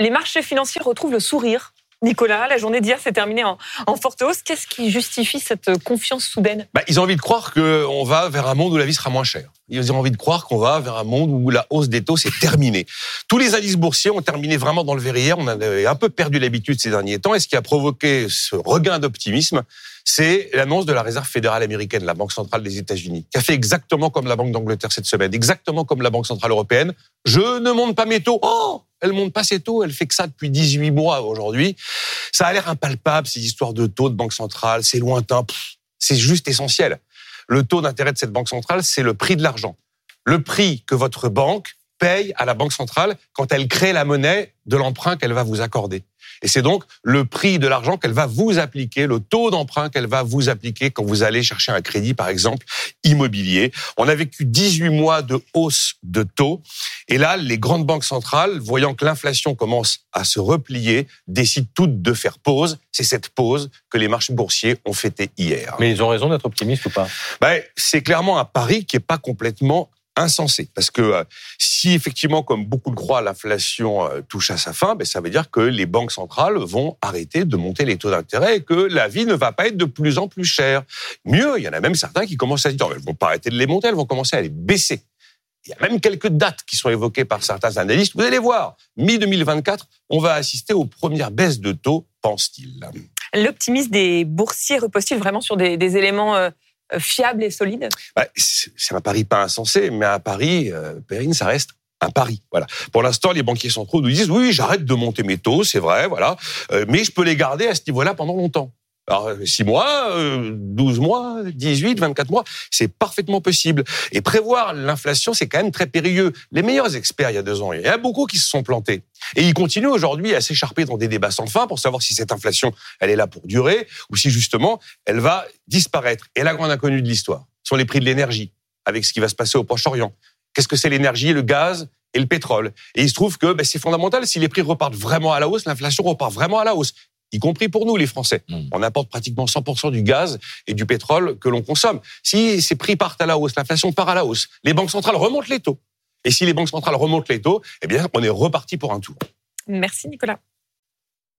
Les marchés financiers retrouvent le sourire. Nicolas, la journée d'hier s'est terminée en, forte hausse. Qu'est-ce qui justifie cette confiance soudaine? Bah, Ils ont envie de croire qu'on va vers un monde où la vie sera moins chère. Ils ont envie de croire qu'on va vers un monde où la hausse des taux s'est terminée. Tous les indices boursiers ont terminé vraiment dans le verrière. On avait un peu perdu l'habitude ces derniers temps. Et ce qui a provoqué ce regain d'optimisme, c'est l'annonce de la Réserve fédérale américaine, la Banque centrale des États-Unis, qui a fait exactement comme la Banque d'Angleterre cette semaine, exactement comme la Banque centrale européenne. Je ne monte pas mes taux. Oh elle monte pas ses taux, elle fait que ça depuis 18 mois aujourd'hui. Ça a l'air impalpable, ces histoires de taux de banque centrale, c'est lointain. C'est juste essentiel. Le taux d'intérêt de cette banque centrale, c'est le prix de l'argent. Le prix que votre banque paye à la banque centrale quand elle crée la monnaie de l'emprunt qu'elle va vous accorder. Et c'est donc le prix de l'argent qu'elle va vous appliquer, le taux d'emprunt qu'elle va vous appliquer quand vous allez chercher un crédit, par exemple, immobilier. On a vécu 18 mois de hausse de taux. Et là, les grandes banques centrales, voyant que l'inflation commence à se replier, décident toutes de faire pause. C'est cette pause que les marchés boursiers ont fêté hier. Mais ils ont raison d'être optimistes ou pas? Ben, C'est clairement un pari qui n'est pas complètement insensé. Parce que euh, si effectivement, comme beaucoup le croient, l'inflation euh, touche à sa fin, ben, ça veut dire que les banques centrales vont arrêter de monter les taux d'intérêt et que la vie ne va pas être de plus en plus chère. Mieux, il y en a même certains qui commencent à dire, elles vont pas arrêter de les monter, elles vont commencer à les baisser. Il y a même quelques dates qui sont évoquées par certains analystes. Vous allez voir, mi-2024, on va assister aux premières baisses de taux, pense-t-il. L'optimisme des boursiers repose-t-il vraiment sur des, éléments euh, fiable et solide bah, C'est un pari pas insensé, mais à Paris, euh, Perrine, ça reste un pari. Voilà. Pour l'instant, les banquiers centraux nous disent oui, j'arrête de monter mes taux, c'est vrai, voilà, euh, mais je peux les garder à ce niveau-là pendant longtemps. Alors, 6 mois, 12 euh, mois, 18, 24 mois, c'est parfaitement possible. Et prévoir l'inflation, c'est quand même très périlleux. Les meilleurs experts, il y a deux ans, il y a beaucoup qui se sont plantés. Et ils continuent aujourd'hui à s'écharper dans des débats sans fin pour savoir si cette inflation, elle est là pour durer ou si justement, elle va disparaître. Et la grande inconnue de l'histoire sont les prix de l'énergie, avec ce qui va se passer au Proche-Orient. Qu'est-ce que c'est l'énergie, le gaz et le pétrole? Et il se trouve que ben, c'est fondamental. Si les prix repartent vraiment à la hausse, l'inflation repart vraiment à la hausse y compris pour nous, les Français. Hmm. On apporte pratiquement 100% du gaz et du pétrole que l'on consomme. Si ces prix partent à la hausse, l'inflation part à la hausse, les banques centrales remontent les taux. Et si les banques centrales remontent les taux, eh bien, on est reparti pour un tour. Merci, Nicolas.